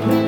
Amen.